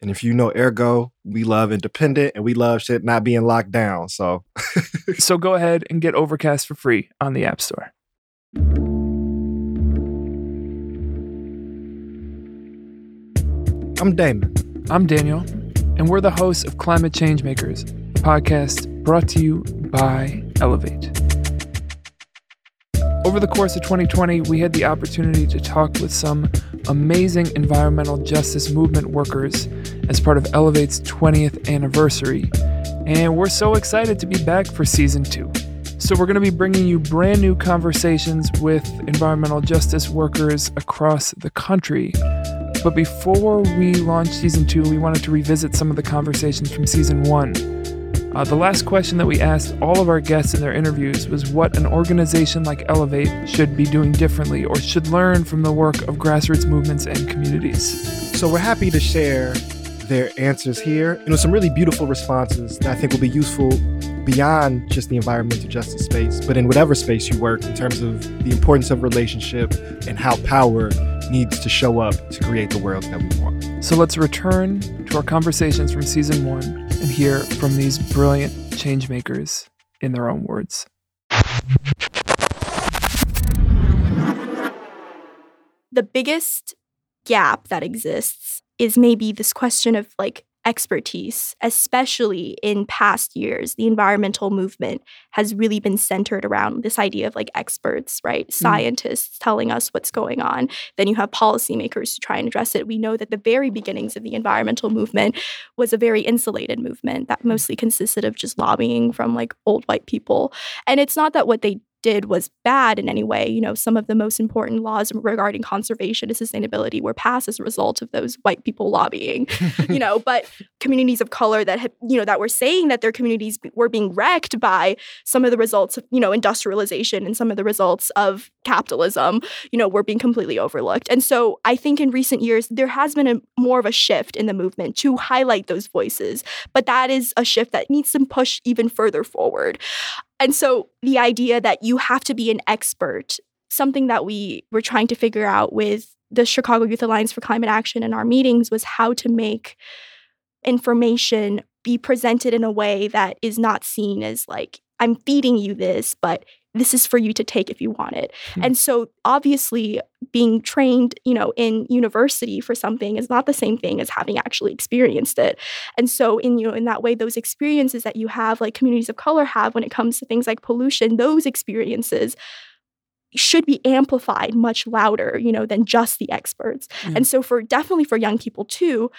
And if you know Airgo, we love independent and we love shit not being locked down. So So go ahead and get Overcast for free on the App Store. I'm Damon. I'm Daniel, and we're the hosts of Climate Change Makers, a podcast brought to you by Elevate. Over the course of 2020, we had the opportunity to talk with some amazing environmental justice movement workers as part of Elevate's 20th anniversary, and we're so excited to be back for season two. So, we're going to be bringing you brand new conversations with environmental justice workers across the country. But before we launch season two, we wanted to revisit some of the conversations from season one. Uh, the last question that we asked all of our guests in their interviews was what an organization like Elevate should be doing differently or should learn from the work of grassroots movements and communities. So we're happy to share their answers here. And with some really beautiful responses that I think will be useful beyond just the environmental justice space, but in whatever space you work in terms of the importance of relationship and how power needs to show up to create the world that we want. So let's return to our conversations from season one and hear from these brilliant changemakers in their own words. the biggest gap that exists is maybe this question of like expertise, especially in past years. The environmental movement has really been centered around this idea of like experts, right? Mm. Scientists telling us what's going on. Then you have policymakers to try and address it. We know that the very beginnings of the environmental movement was a very insulated movement that mm. mostly consisted of just lobbying from like old white people. And it's not that what they did was bad in any way. You know, some of the most important laws regarding conservation and sustainability were passed as a result of those white people lobbying. you know, but communities of color that had, you know, that were saying that their communities were being wrecked by some of the results of, you know, industrialization and some of the results of capitalism, you know, were being completely overlooked. And so I think in recent years there has been a more of a shift in the movement to highlight those voices, but that is a shift that needs to push even further forward. And so the idea that you have to be an expert, something that we were trying to figure out with the Chicago Youth Alliance for Climate Action in our meetings was how to make information be presented in a way that is not seen as like, I'm feeding you this, but this is for you to take if you want it. Hmm. And so obviously being trained, you know, in university for something is not the same thing as having actually experienced it. And so in you know in that way those experiences that you have like communities of color have when it comes to things like pollution, those experiences should be amplified much louder, you know, than just the experts. Mm. And so for definitely for young people too,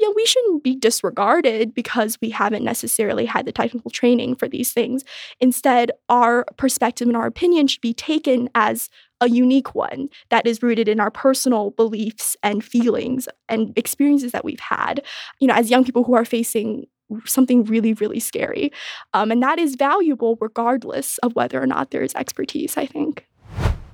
yeah, we shouldn't be disregarded because we haven't necessarily had the technical training for these things. Instead, our perspective and our opinion should be taken as a unique one that is rooted in our personal beliefs and feelings and experiences that we've had, you know, as young people who are facing something really, really scary. Um, and that is valuable regardless of whether or not there is expertise, I think.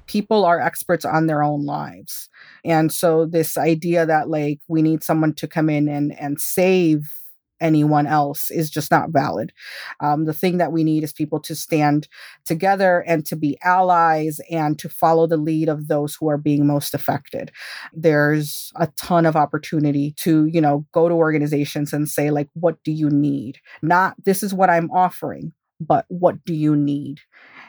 People are experts on their own lives. And so this idea that like we need someone to come in and and save anyone else is just not valid. Um, the thing that we need is people to stand together and to be allies and to follow the lead of those who are being most affected. There's a ton of opportunity to, you know, go to organizations and say like, what do you need? Not this is what I'm offering, but what do you need?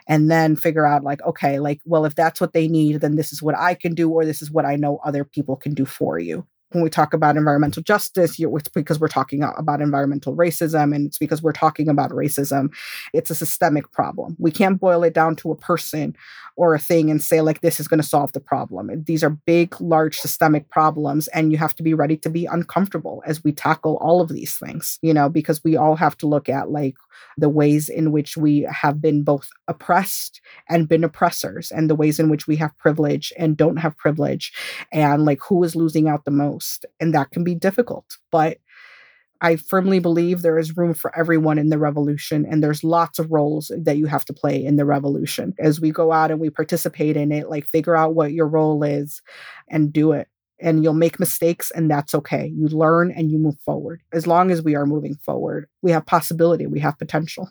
And then figure out like okay like well if that's what they need then this is what i can do or this is what i know other people can do for you. When we talk about environmental justice it's because we're talking about environmental racism and it's because we're talking about racism. It's a systemic problem. We can't boil it down to a person or a thing and say like this is going to solve the problem. These are big large systemic problems and you have to be ready to be uncomfortable as we tackle all of these things you know because we all have to look at like the ways in which we have been both oppressed and been oppressors and the ways in which we have privilege and don't have privilege and like who is losing out the most and that can be difficult but I firmly believe there is room for everyone in the revolution, and there's lots of roles that you have to play in the revolution. As we go out and we participate in it, like figure out what your role is and do it. And you'll make mistakes, and that's okay. You learn and you move forward. As long as we are moving forward, we have possibility, we have potential.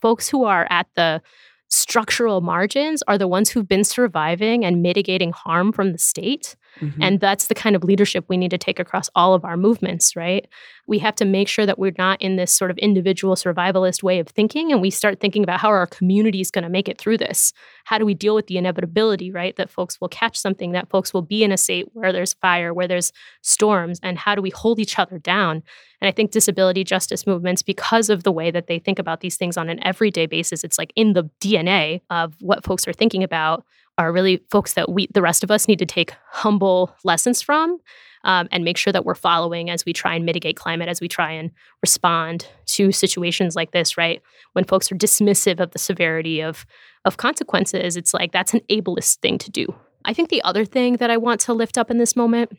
Folks who are at the structural margins are the ones who've been surviving and mitigating harm from the state. Mm-hmm. And that's the kind of leadership we need to take across all of our movements, right? We have to make sure that we're not in this sort of individual survivalist way of thinking and we start thinking about how our community is going to make it through this. How do we deal with the inevitability, right? That folks will catch something, that folks will be in a state where there's fire, where there's storms, and how do we hold each other down? And I think disability justice movements, because of the way that they think about these things on an everyday basis, it's like in the DNA of what folks are thinking about are really folks that we, the rest of us, need to take humble lessons from um, and make sure that we're following as we try and mitigate climate, as we try and respond to situations like this, right? When folks are dismissive of the severity of, of consequences, it's like that's an ableist thing to do. I think the other thing that I want to lift up in this moment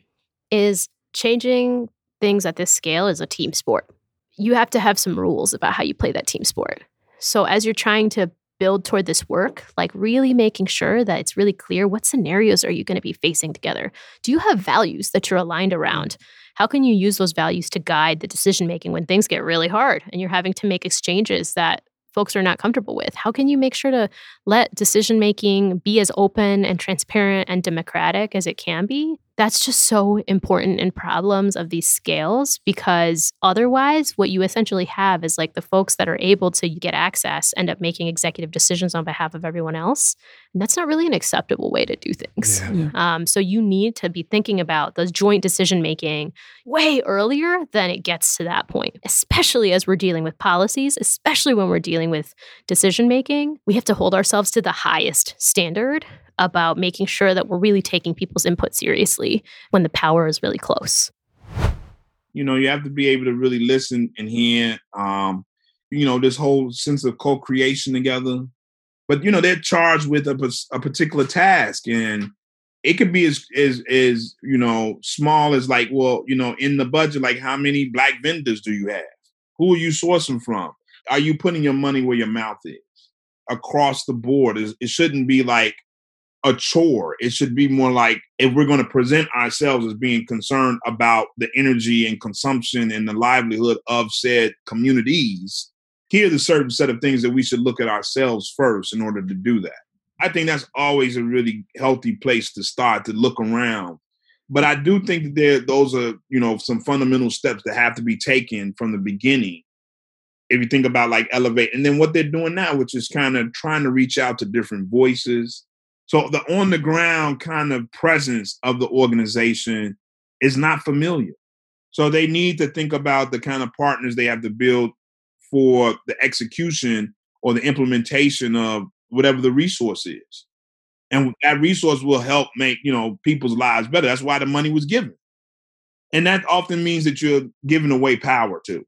is changing things at this scale is a team sport. You have to have some rules about how you play that team sport. So as you're trying to build toward this work, like really making sure that it's really clear what scenarios are you going to be facing together? Do you have values that you're aligned around? How can you use those values to guide the decision making when things get really hard and you're having to make exchanges that folks are not comfortable with? How can you make sure to let decision making be as open and transparent and democratic as it can be that's just so important in problems of these scales because otherwise what you essentially have is like the folks that are able to get access end up making executive decisions on behalf of everyone else and that's not really an acceptable way to do things yeah. Yeah. Um, so you need to be thinking about the joint decision making way earlier than it gets to that point especially as we're dealing with policies especially when we're dealing with decision making we have to hold ourselves to the highest standard about making sure that we're really taking people's input seriously when the power is really close. You know, you have to be able to really listen and hear, um, you know, this whole sense of co creation together. But, you know, they're charged with a, a particular task and it could be as, as, as, you know, small as like, well, you know, in the budget, like how many black vendors do you have? Who are you sourcing from? Are you putting your money where your mouth is? Across the board, it shouldn't be like a chore. It should be more like if we're going to present ourselves as being concerned about the energy and consumption and the livelihood of said communities, here are the certain set of things that we should look at ourselves first in order to do that. I think that's always a really healthy place to start to look around. But I do think that there those are, you know, some fundamental steps that have to be taken from the beginning. If you think about like elevate and then what they're doing now, which is kind of trying to reach out to different voices, so the on the ground kind of presence of the organization is not familiar. So they need to think about the kind of partners they have to build for the execution or the implementation of whatever the resource is. And that resource will help make, you know, people's lives better. That's why the money was given. And that often means that you're giving away power too.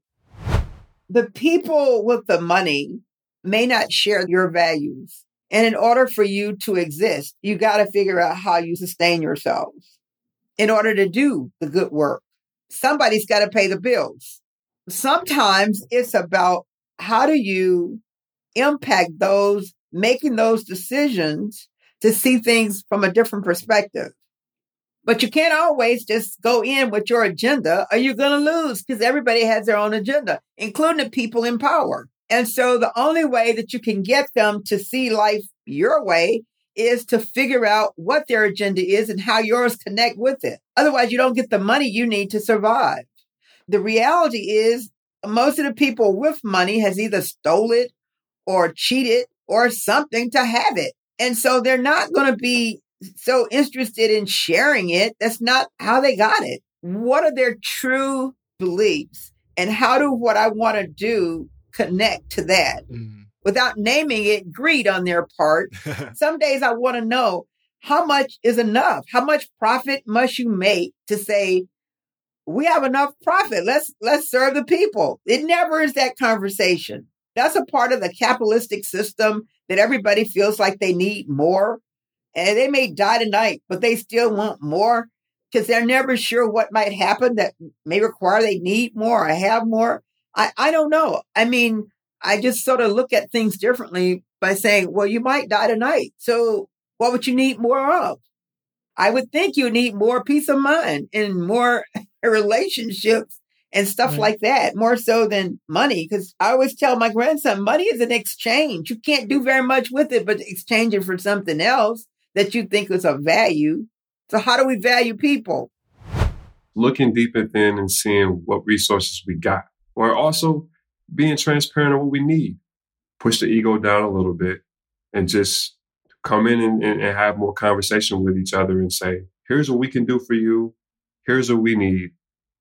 The people with the money may not share your values and in order for you to exist, you got to figure out how you sustain yourselves in order to do the good work. Somebody's got to pay the bills. Sometimes it's about how do you impact those making those decisions to see things from a different perspective. But you can't always just go in with your agenda or you're going to lose because everybody has their own agenda, including the people in power. And so the only way that you can get them to see life your way is to figure out what their agenda is and how yours connect with it. Otherwise, you don't get the money you need to survive. The reality is most of the people with money has either stole it or cheated or something to have it. And so they're not going to be so interested in sharing it. That's not how they got it. What are their true beliefs? And how do what I want to do connect to that mm. without naming it greed on their part. Some days I want to know how much is enough? How much profit must you make to say, we have enough profit. Let's let's serve the people. It never is that conversation. That's a part of the capitalistic system that everybody feels like they need more. And they may die tonight, but they still want more. because they're never sure what might happen that may require they need more or have more. I, I don't know. I mean, I just sort of look at things differently by saying, well, you might die tonight. So what would you need more of? I would think you need more peace of mind and more relationships and stuff right. like that, more so than money. Because I always tell my grandson, money is an exchange. You can't do very much with it, but exchange it for something else that you think is of value. So, how do we value people? Looking deep within and seeing what resources we got, or also being transparent on what we need. Push the ego down a little bit and just come in and, and, and have more conversation with each other and say, here's what we can do for you. Here's what we need.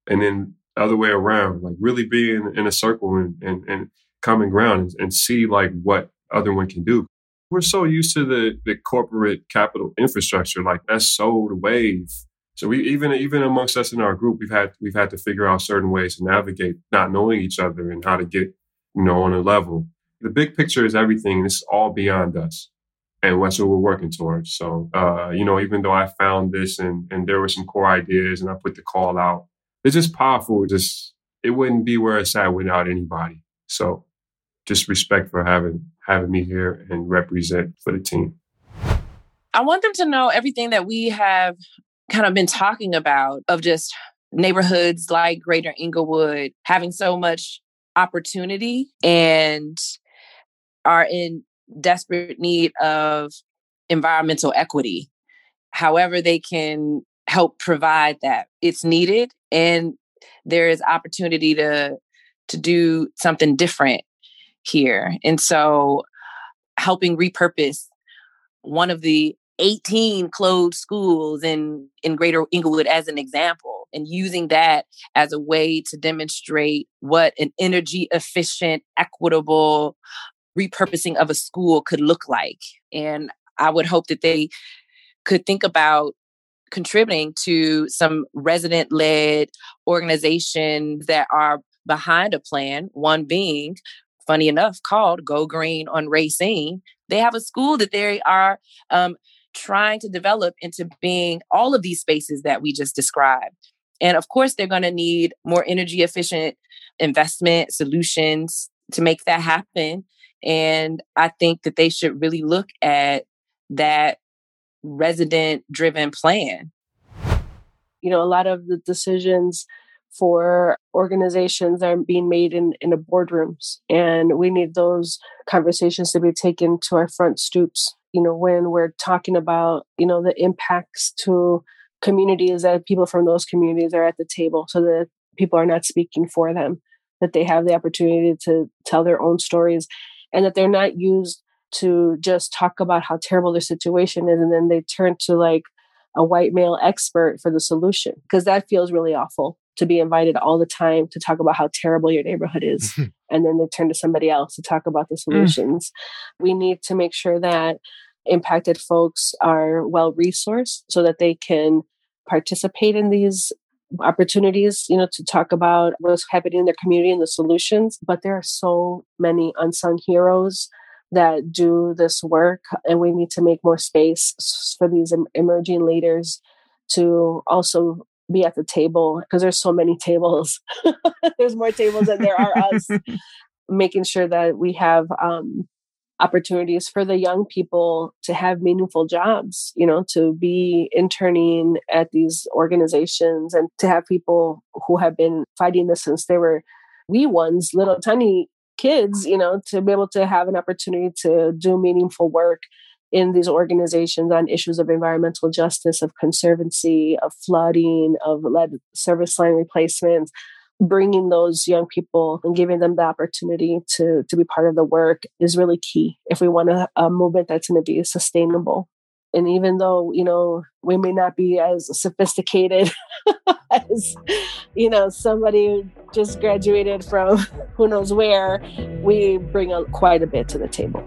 And then other way around, like really be in, in a circle and, and, and common ground and, and see like what other one can do. We're so used to the, the corporate capital infrastructure, like that's so the wave. So we even even amongst us in our group, we've had we've had to figure out certain ways to navigate not knowing each other and how to get, you know, on a level. The big picture is everything. It's all beyond us and that's what we're working towards. So, uh, you know, even though I found this and, and there were some core ideas and I put the call out, it's just powerful. Just, it wouldn't be where it's at without anybody. So just respect for having, having me here and represent for the team. I want them to know everything that we have kind of been talking about of just neighborhoods like Greater Englewood having so much opportunity and are in desperate need of environmental equity. However, they can help provide that. It's needed and there is opportunity to to do something different here. And so helping repurpose one of the 18 closed schools in in Greater Englewood as an example and using that as a way to demonstrate what an energy efficient, equitable repurposing of a school could look like. And I would hope that they could think about contributing to some resident led organizations that are behind a plan, one being, funny enough, called Go Green on Racine. They have a school that they are um, trying to develop into being all of these spaces that we just described. And of course, they're going to need more energy efficient investment solutions to make that happen. And I think that they should really look at that resident driven plan. You know, a lot of the decisions for organizations are being made in, in the boardrooms, and we need those conversations to be taken to our front stoops. You know, when we're talking about, you know, the impacts to communities that people from those communities are at the table so that people are not speaking for them, that they have the opportunity to tell their own stories and that they're not used to just talk about how terrible their situation is and then they turn to like a white male expert for the solution because that feels really awful to be invited all the time to talk about how terrible your neighborhood is and then they turn to somebody else to talk about the mm. solutions mm. we need to make sure that impacted folks are well resourced so that they can participate in these opportunities, you know, to talk about what's happening in their community and the solutions. But there are so many unsung heroes that do this work, and we need to make more space for these emerging leaders to also be at the table because there's so many tables. there's more tables than there are us. Making sure that we have um, opportunities for the young people to have meaningful jobs, you know, to be interning at these organizations and to have people who have been fighting this since they were wee ones, little tiny kids, you know, to be able to have an opportunity to do meaningful work in these organizations on issues of environmental justice, of conservancy, of flooding, of lead service line replacements, bringing those young people and giving them the opportunity to to be part of the work is really key if we want a, a movement that's going to be sustainable. And even though you know we may not be as sophisticated as you know somebody just graduated from who knows where we bring a, quite a bit to the table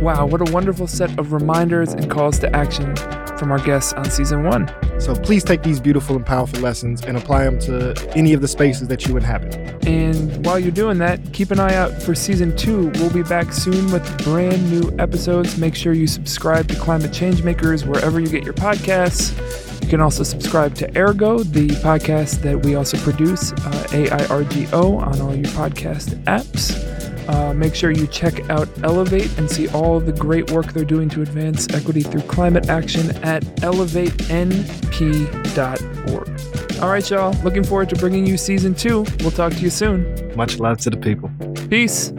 wow what a wonderful set of reminders and calls to action from our guests on season one. So please take these beautiful and powerful lessons and apply them to any of the spaces that you inhabit. And while you're doing that, keep an eye out for season two. We'll be back soon with brand new episodes. Make sure you subscribe to Climate Change Makers wherever you get your podcasts. You can also subscribe to Airgo, the podcast that we also produce, uh, A I R G O, on all your podcast apps. Uh, make sure you check out Elevate and see all the great work they're doing to advance equity through climate action at elevatenp.org. All right, y'all. Looking forward to bringing you season two. We'll talk to you soon. Much love to the people. Peace.